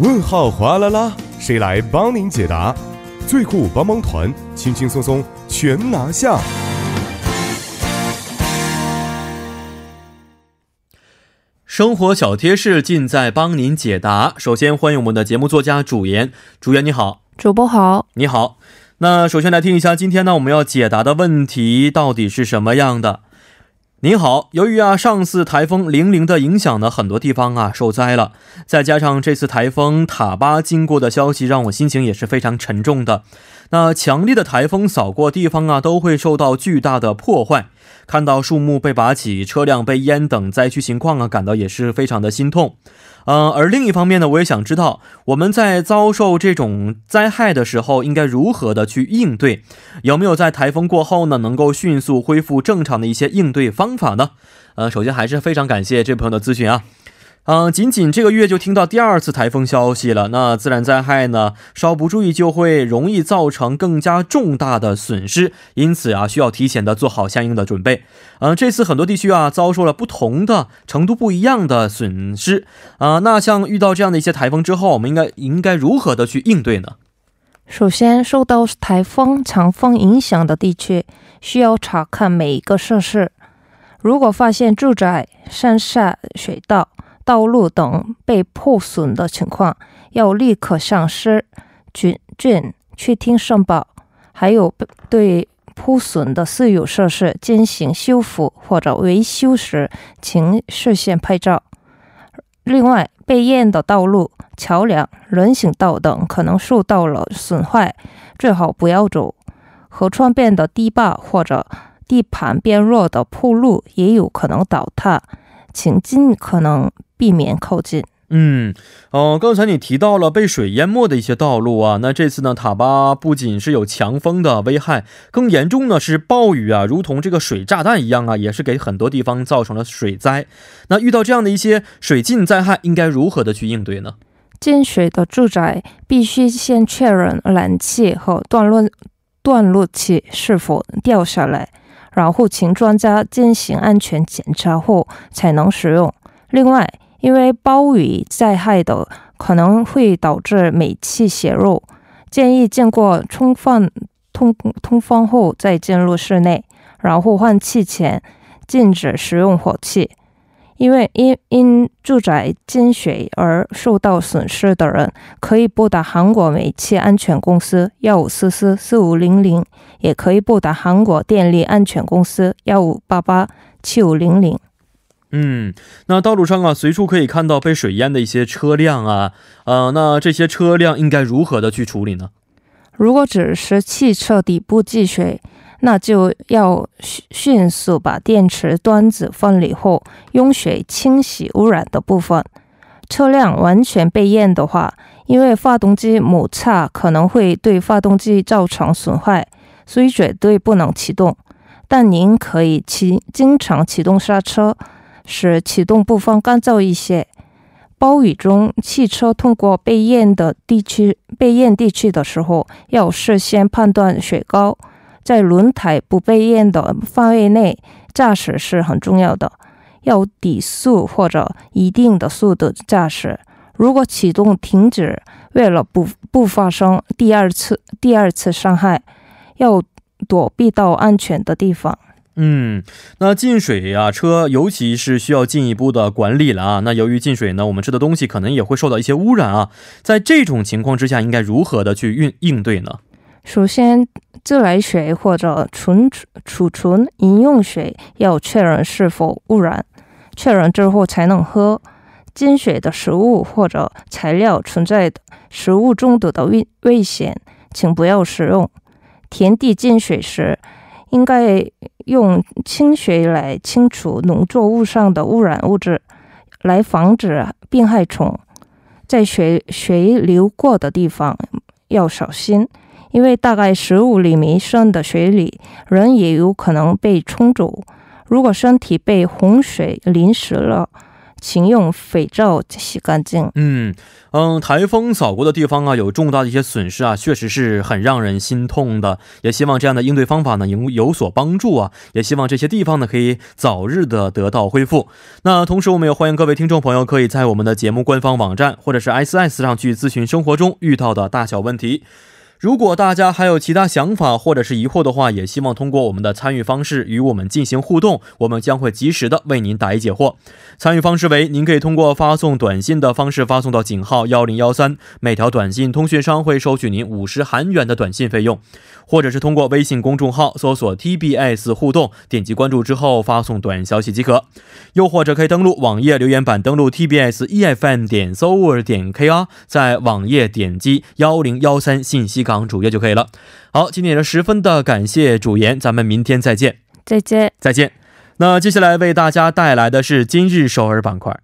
问号哗啦啦，谁来帮您解答？最酷帮帮团，轻轻松松全拿下。生活小贴士尽在帮您解答。首先欢迎我们的节目作家主言，主言你好，主播好，你好。那首先来听一下，今天呢我们要解答的问题到底是什么样的？您好，由于啊上次台风零零的影响呢，很多地方啊受灾了，再加上这次台风塔巴经过的消息，让我心情也是非常沉重的。那强烈的台风扫过地方啊，都会受到巨大的破坏。看到树木被拔起、车辆被淹等灾区情况啊，感到也是非常的心痛。嗯，而另一方面呢，我也想知道我们在遭受这种灾害的时候，应该如何的去应对？有没有在台风过后呢，能够迅速恢复正常的一些应对方法呢？呃，首先还是非常感谢这位朋友的咨询啊。嗯，仅仅这个月就听到第二次台风消息了。那自然灾害呢，稍不注意就会容易造成更加重大的损失，因此啊，需要提前的做好相应的准备。嗯，这次很多地区啊，遭受了不同的程度不一样的损失啊。那像遇到这样的一些台风之后，我们应该应该如何的去应对呢？首先，受到台风强风影响的地区，需要查看每一个设施，如果发现住宅、山下水道。道路等被破损的情况，要立刻向市郡郡去听申报，还有对破损的私有设施进行修复或者维修时，请事先拍照。另外，被淹的道路、桥梁、人行道等可能受到了损坏，最好不要走。河川边的堤坝或者地盘变弱的铺路也有可能倒塌，请尽可能。避免靠近。嗯，哦，刚才你提到了被水淹没的一些道路啊，那这次呢，塔巴不仅是有强风的危害，更严重的是暴雨啊，如同这个水炸弹一样啊，也是给很多地方造成了水灾。那遇到这样的一些水浸灾害，应该如何的去应对呢？进水的住宅必须先确认燃气和断路断路器是否掉下来，然后请专家进行安全检查后才能使用。另外，因为暴雨灾害的可能会导致煤气泄漏，建议经过充分通通风后再进入室内，然后换气前禁止使用火器。因为因因住宅进水而受到损失的人，可以拨打韩国煤气安全公司幺五四四四五零零，也可以拨打韩国电力安全公司幺五八八七五零零。嗯，那道路上啊，随处可以看到被水淹的一些车辆啊，呃，那这些车辆应该如何的去处理呢？如果只是汽车底部积水，那就要迅迅速把电池端子分离后，用水清洗污染的部分。车辆完全被淹的话，因为发动机摩擦可能会对发动机造成损坏，所以绝对不能启动。但您可以启经常启动刹车。使启动部分干燥一些。暴雨中，汽车通过被淹的地区、被淹地区的时候，要事先判断水高，在轮胎不被淹的范围内驾驶是很重要的。要低速或者一定的速度驾驶。如果启动停止，为了不不发生第二次第二次伤害，要躲避到安全的地方。嗯，那进水啊，车尤其是需要进一步的管理了啊。那由于进水呢，我们吃的东西可能也会受到一些污染啊。在这种情况之下，应该如何的去应应对呢？首先，自来水或者存储存饮用水要确认是否污染，确认之后才能喝。进水的食物或者材料存在食物中毒的危危险，请不要食用。田地进水时。应该用清水来清除农作物上的污染物质，来防止病害虫。在水水流过的地方要小心，因为大概十五厘米深的水里，人也有可能被冲走。如果身体被洪水淋湿了，请用肥皂洗干净。嗯嗯，台风扫过的地方啊，有重大的一些损失啊，确实是很让人心痛的。也希望这样的应对方法呢，有有所帮助啊。也希望这些地方呢，可以早日的得到恢复。那同时，我们也欢迎各位听众朋友，可以在我们的节目官方网站或者是 S S 上去咨询生活中遇到的大小问题。如果大家还有其他想法或者是疑惑的话，也希望通过我们的参与方式与我们进行互动，我们将会及时的为您答疑解惑。参与方式为：您可以通过发送短信的方式发送到井号幺零幺三，每条短信通讯商会收取您五十韩元的短信费用；或者是通过微信公众号搜索 TBS 互动，点击关注之后发送短消息即可；又或者可以登录网页留言板，登录 TBS EFM 点 s o u r 点 KR，在网页点击幺零幺三信息。港主页就可以了。好，今天也十分的感谢主言，咱们明天再见。再见，再见。那接下来为大家带来的是今日首尔板块。